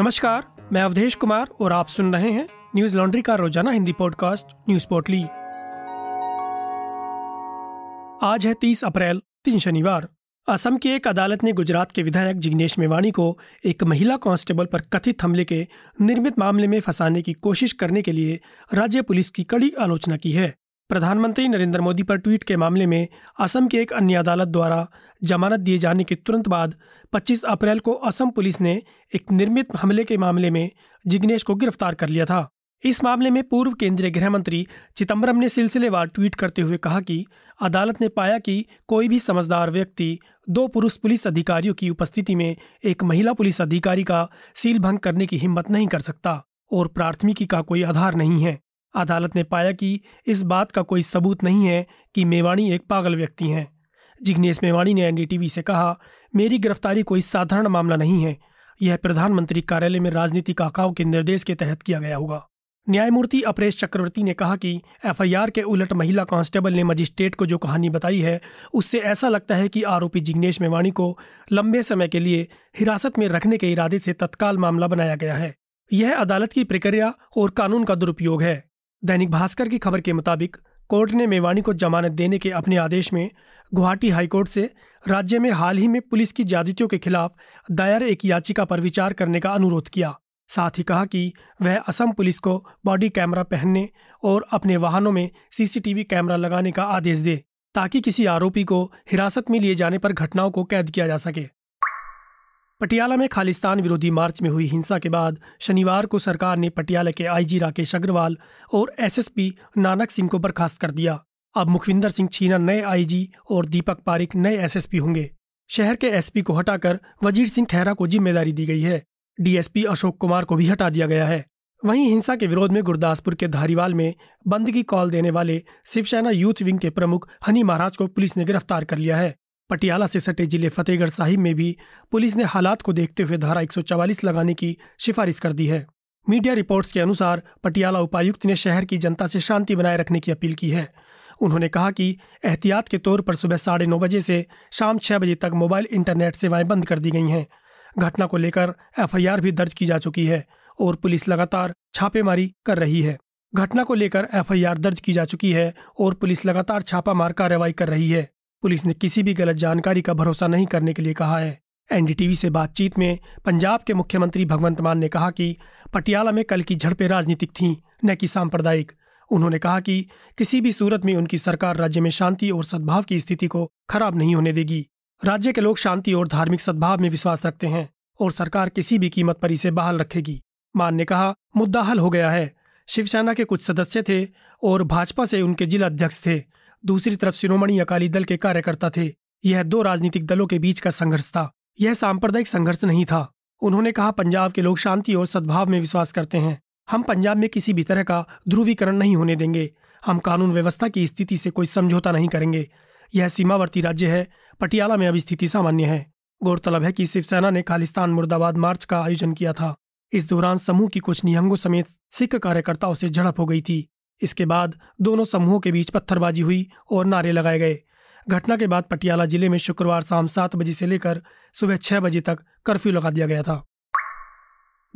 नमस्कार, मैं अवधेश कुमार और आप सुन रहे हैं न्यूज़ लॉन्ड्री का रोज़ाना हिंदी पॉडकास्ट, न्यूज़ पोर्टली। आज है 30 अप्रैल, तीन शनिवार। असम की एक अदालत ने गुजरात के विधायक जिग्नेश मेवाणी को एक महिला कांस्टेबल पर कथित हमले के निर्मित मामले में फंसाने की कोशिश करने के लिए राज्य पुलिस की कड़ी आलोचना की है। प्रधानमंत्री नरेंद्र मोदी पर ट्वीट के मामले में असम की एक अन्य अदालत द्वारा जमानत दिए जाने के तुरंत बाद 25 अप्रैल को असम पुलिस ने एक निर्मित हमले के मामले में जिग्नेश को गिरफ़्तार कर लिया था। इस मामले में पूर्व केंद्रीय गृह मंत्री चिदम्बरम ने सिलसिलेवार ट्वीट करते हुए कहा कि अदालत ने पाया कि कोई भी समझदार व्यक्ति दो पुरुष पुलिस अधिकारियों की उपस्थिति में एक महिला पुलिस अधिकारी का सील भंग करने की हिम्मत नहीं कर सकता और प्राथमिकी का कोई आधार नहीं है। अदालत ने पाया कि इस बात का कोई सबूत नहीं है कि मेवाणी एक पागल व्यक्ति हैं। जिग्नेश मेवाणी ने एनडीटीवी से कहा, मेरी गिरफ्तारी कोई साधारण मामला नहीं है। यह प्रधानमंत्री कार्यालय में राजनीतिक आकाओं के निर्देश के तहत किया गया होगा। न्यायमूर्ति अपरेश चक्रवर्ती ने कहा कि एफआईआर के उलट महिला कांस्टेबल ने मजिस्ट्रेट को जो कहानी बताई है, उससे ऐसा लगता है कि आरोपी जिग्नेश मेवाणी को लंबे समय के लिए हिरासत में रखने के इरादे से तत्काल मामला बनाया गया है। यह अदालत की प्रक्रिया और कानून का दुरुपयोग है। दैनिक भास्कर की खबर के मुताबिक, कोर्ट ने मेवाणी को जमानत देने के अपने आदेश में गुवाहाटी हाईकोर्ट से राज्य में हाल ही में पुलिस की ज्यादतियों के खिलाफ दायर एक याचिका पर विचार करने का अनुरोध किया। साथ ही कहा कि वह असम पुलिस को बॉडी कैमरा पहनने और अपने वाहनों में सीसीटीवी कैमरा लगाने का आदेश दे, ताकि किसी आरोपी को हिरासत में लिए जाने पर घटनाओं को कैद किया जा सके। पटियाला में खालिस्तान विरोधी मार्च में हुई हिंसा के बाद शनिवार को सरकार ने पटियाला के आईजी राकेश अग्रवाल और एसएसपी नानक सिंह को बर्खास्त कर दिया। अब मुखविंदर सिंह छीना नए आईजी और दीपक पारिक नए एसएसपी होंगे। शहर के एसपी को हटाकर वज़ीर सिंह खैरा को ज़िम्मेदारी दी गई है। डीएसपी अशोक कुमार को भी हटा दिया गया है। वहीं हिंसा के विरोध में गुरदासपुर के धारीवाल में बंद की कॉल देने वाले शिवसेना यूथ विंग के प्रमुख हनी महाराज को पुलिस ने गिरफ़्तार कर लिया है। पटियाला से सटे ज़िले फतेहगढ़ साहिब में भी पुलिस ने हालात को देखते हुए धारा 144 लगाने की सिफारिश कर दी है। मीडिया रिपोर्ट्स के अनुसार पटियाला उपायुक्त ने शहर की जनता से शांति बनाए रखने की अपील की है। उन्होंने कहा कि एहतियात के तौर पर सुबह साढ़े नौ बजे से शाम छह बजे तक मोबाइल इंटरनेट सेवाएँ बंद कर दी गई हैं। घटना को लेकर एफआईआर भी दर्ज की जा चुकी है और पुलिस लगातार छापेमारी कर रही है। घटना को लेकर एफआईआर दर्ज की जा चुकी है और पुलिस लगातार छापामार कार्रवाई कर रही है। पुलिस ने किसी भी गलत जानकारी का भरोसा नहीं करने के लिए कहा है। एनडीटीवी से बातचीत में पंजाब के मुख्यमंत्री भगवंत मान ने कहा कि पटियाला में कल की झड़पें राजनीतिक थीं, न कि सांप्रदायिक। उन्होंने कहा कि किसी भी सूरत में उनकी सरकार राज्य में शांति और सद्भाव की स्थिति को खराब नहीं होने देगी। राज्य के लोग शांति और धार्मिक सद्भाव में विश्वास रखते हैं और सरकार किसी भी कीमत पर इसे बहाल रखेगी। मान ने कहा, मुद्दा हल हो गया है। शिवसेना के कुछ सदस्य थे और भाजपा से उनके जिला अध्यक्ष थे। दूसरी तरफ़ शिरोमणि अकाली दल के कार्यकर्ता थे। यह दो राजनीतिक दलों के बीच का संघर्ष था। यह सांप्रदायिक संघर्ष नहीं था। उन्होंने कहा, पंजाब के लोग शांति और सद्भाव में विश्वास करते हैं। हम पंजाब में किसी भी तरह का ध्रुवीकरण नहीं होने देंगे। हम कानून व्यवस्था की स्थिति से कोई समझौता नहीं करेंगे। यह सीमावर्ती राज्य है। पटियाला में अब स्थिति सामान्य है। गौरतलब है कि शिवसेना ने खालिस्तान मुर्दाबाद मार्च का आयोजन किया था। इस दौरान समूह की कुछ निहंगों समेत सिख कार्यकर्ताओं से झड़प हो गई थी। इसके बाद दोनों समूहों के बीच पत्थरबाजी हुई और नारे लगाए गए। घटना के बाद पटियाला ज़िले में शुक्रवार शाम सात बजे से लेकर सुबह छह बजे तक कर्फ्यू लगा दिया गया था।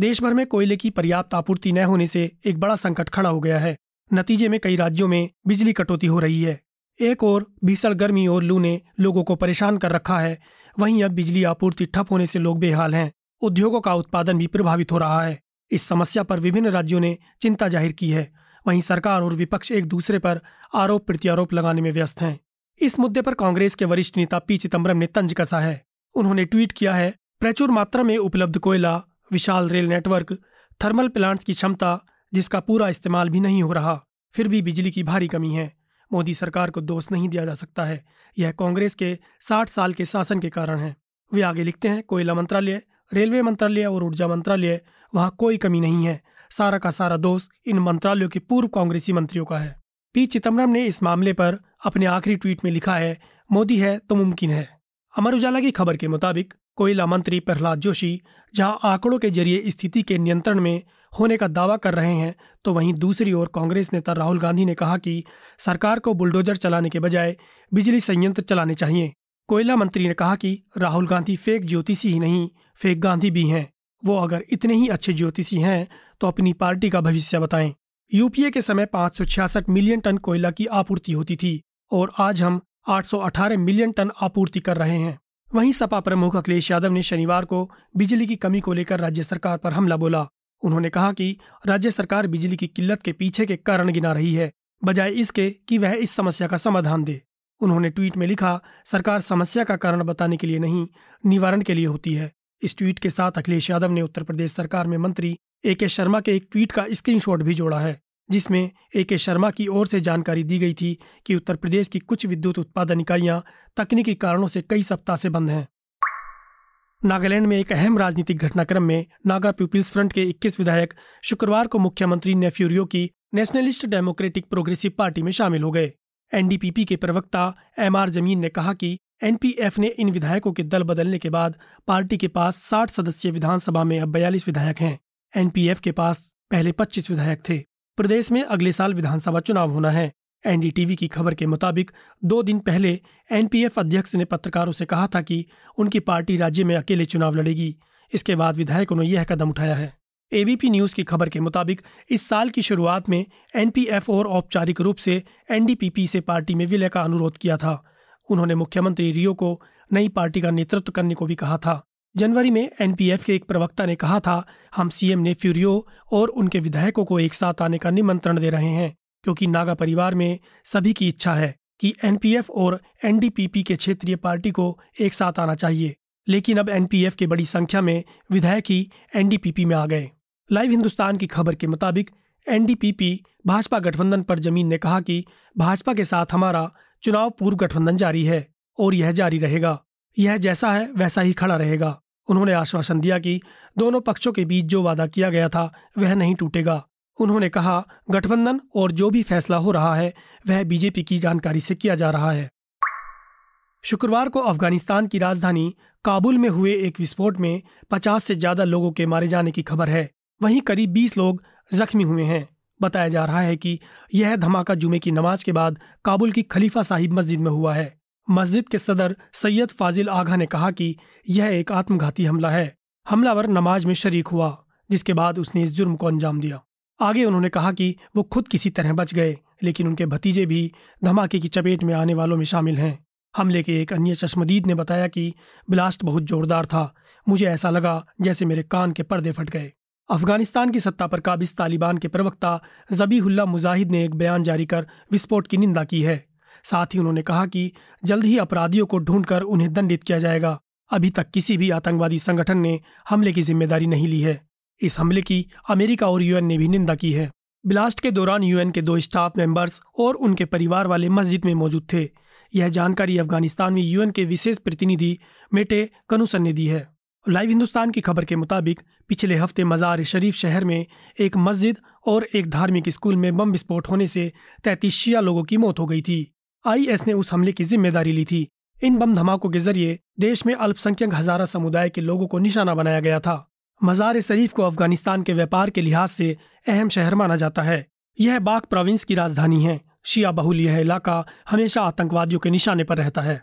देश भर में कोयले की पर्याप्त आपूर्ति न होने से एक बड़ा संकट खड़ा हो गया है। नतीजे में कई राज्यों में बिजली कटौती हो रही है। एक और भीषण गर्मी और लू ने लोगों को परेशान कर रखा है। वहीं अब बिजली आपूर्ति ठप होने से लोग बेहाल हैं। उद्योगों का उत्पादन भी प्रभावित हो रहा है। इस समस्या पर विभिन्न राज्यों ने चिंता ज़ाहिर की है। वहीं सरकार और विपक्ष एक दूसरे पर आरोप प्रत्यारोप लगाने में व्यस्त हैं। इस मुद्दे पर कांग्रेस के वरिष्ठ नेता पी चिदम्बरम ने तंज कसा है। उन्होंने ट्वीट किया है, प्रचुर मात्रा में उपलब्ध कोयला, विशाल रेल नेटवर्क, थर्मल प्लांट्स की क्षमता, जिसका पूरा इस्तेमाल भी नहीं हो रहा, फिर भी बिजली की भारी कमी है। मोदी सरकार को दोष नहीं दिया जा सकता है, यह कांग्रेस के साठ साल के शासन के कारण है। वे आगे लिखते हैं, कोयला मंत्रालय, रेलवे मंत्रालय और ऊर्जा मंत्रालय, वहाँ कोई कमी नहीं है। सारा का सारा दोष इन मंत्रालयों के पूर्व कांग्रेसी मंत्रियों का है। पी. चिदम्बरम ने इस मामले पर अपने आखिरी ट्वीट में लिखा है, मोदी है तो मुमकिन है। अमर उजाला की खबर के मुताबिक, कोयला मंत्री प्रहलाद जोशी, जहाँ आंकड़ों के ज़रिए स्थिति के नियंत्रण में होने का दावा कर रहे हैं तो वहीं दूसरी ओर कांग्रेस नेता राहुल गांधी ने कहा कि सरकार को बुलडोजर चलाने के बजाय बिजली संयंत्र चलाने चाहिए। कोयला मंत्री ने कहा कि राहुल गांधी फेक ज्योतिषी ही नहीं, फेक गांधी भी हैं। वो अगर इतने ही अच्छे ज्योतिषी हैं तो अपनी पार्टी का भविष्य बताएँ। यूपीए के समय पाँच सौ छियासठ मिलियन टन कोयला की आपूर्ति होती थी और आज हम 818 मिलियन टन आपूर्ति कर रहे हैं। वहीं सपा प्रमुख अखिलेश यादव ने शनिवार को बिजली की कमी को लेकर राज्य सरकार पर हमला बोला। उन्होंने कहा कि राज्य सरकार बिजली की किल्लत के पीछे के कारण गिना रही है, बजाय इसके कि वह इस समस्या का समाधान दे। उन्होंने ट्वीट में लिखा, सरकार समस्या का कारण बताने के लिए नहीं, निवारण के लिए होती है। इस ट्वीट के साथ अखिलेश यादव ने उत्तर प्रदेश सरकार में मंत्री ए के शर्मा के एक ट्वीट का स्क्रीनशॉट भी जोड़ा है, जिसमें ए के शर्मा की ओर से जानकारी दी गई थी कि उत्तर प्रदेश की कुछ विद्युत उत्पादन इकाइयाँ तकनीकी कारणों से कई सप्ताह से बंद हैं। नागालैंड में एक अहम राजनीतिक घटनाक्रम में नागा पीपल्स फ्रंट के 21 विधायक शुक्रवार को मुख्यमंत्री नेफ्यूरियो की नेशनलिस्ट डेमोक्रेटिक प्रोग्रेसिव पार्टी में शामिल हो गए। एनडीपीपी के प्रवक्ता एम आर ज़मीन ने कहा कि एनपीएफ ने इन विधायकों के दल बदलने के बाद पार्टी के पास 60 सदस्यीय विधानसभा में अब बयालीस विधायक हैं। एनपीएफ के पास पहले 25 विधायक थे। प्रदेश में अगले साल विधानसभा चुनाव होना है। एनडीटीवी की खबर के मुताबिक दो दिन पहले एनपीएफ अध्यक्ष ने पत्रकारों से कहा था कि उनकी पार्टी राज्य में अकेले चुनाव लड़ेगी। इसके बाद विधायकों ने यह कदम उठाया है। एबीपी न्यूज़ की खबर के मुताबिक इस साल की शुरुआत में एनपीएफ और औपचारिक रूप से एनडीपीपी से पार्टी में विलय का अनुरोध किया था। उन्होंने मुख्यमंत्री रियो को नई पार्टी का नेतृत्व करने को भी कहा था। जनवरी में एनपीएफ के एक प्रवक्ता ने कहा था, हम सीएम ने फ्यूरियो और उनके विधायकों को एक साथ आने का निमंत्रण दे रहे हैं, क्योंकि नागा परिवार में सभी की इच्छा है कि एनपीएफ और एनडीपीपी के क्षेत्रीय पार्टी को एक साथ आना चाहिए। लेकिन अब एनपीएफ के बड़ी संख्या में विधायक ही एनडीपीपी में आ गए। लाइव हिंदुस्तान की खबर के मुताबिक, एनडीपीपी भाजपा गठबंधन पर ज़मीन ने कहा कि भाजपा के साथ हमारा चुनाव पूर्व गठबंधन जारी है और यह जारी रहेगा। यह जैसा है, वैसा ही खड़ा रहेगा। उन्होंने आश्वासन दिया कि दोनों पक्षों के बीच जो वादा किया गया था, वह नहीं टूटेगा। उन्होंने कहा, गठबंधन और जो भी फैसला हो रहा है, वह बीजेपी की जानकारी से किया जा रहा है। शुक्रवार को अफ़गानिस्तान की राजधानी काबुल में हुए एक विस्फोट में 50 से ज़्यादा लोगों के मारे जाने की खबर है। वहीं करीब 20 लोग जख्मी हुए हैं। बताया जा रहा है कि यह धमाका जुमे की नमाज़ के बाद काबुल की खलीफा साहिब मस्जिद में हुआ है। मस्जिद के सदर सैयद फाजिल आगा ने कहा कि यह एक आत्मघाती हमला है। हमलावर नमाज़ में शरीक हुआ, जिसके बाद उसने इस जुर्म को अंजाम दिया। आगे उन्होंने कहा कि वो खुद किसी तरह बच गए, लेकिन उनके भतीजे भी धमाके की चपेट में आने वालों में शामिल हैं। हमले के एक अन्य चश्मदीद ने बताया कि ब्लास्ट बहुत जोरदार था। मुझे ऐसा लगा जैसे मेरे कान के पर्दे फट गए। अफ़गानिस्तान की सत्ता पर काबिज तालिबान के प्रवक्ता जबीहुल्ला मुजाहिद ने एक बयान जारी कर विस्फोट की निंदा की है। साथ ही उन्होंने कहा कि जल्द ही अपराधियों को ढूंढकर उन्हें दंडित किया जाएगा। अभी तक किसी भी आतंकवादी संगठन ने हमले की ज़िम्मेदारी नहीं ली है। इस हमले की अमेरिका और यूएन ने भी निंदा की है। ब्लास्ट के दौरान यूएन के दो स्टाफ मेंबर्स और उनके परिवार वाले मस्जिद में मौजूद थे। यह जानकारी अफ़गानिस्तान में यूएन के विशेष प्रतिनिधि मेटे कनुसन ने दी है। लाइव हिंदुस्तान की खबर के मुताबिक, पिछले हफ़्ते मज़ार शरीफ शहर में एक मस्जिद और एक धार्मिक स्कूल में बम विस्फोट होने से तैतीस शिया लोगों की मौत हो गई थी। आईएस ने उस हमले की ज़िम्मेदारी ली थी। इन बम धमाकों के ज़रिए देश में अल्पसंख्यक हजारा समुदाय के लोगों को निशाना बनाया गया था। मज़ार शरीफ को अफ़गानिस्तान के व्यापार के लिहाज से अहम शहर माना जाता है। यह बाग प्रोविंस की राजधानी है। शिया बहुल यह इलाका हमेशा आतंकवादियों के निशाने पर रहता है।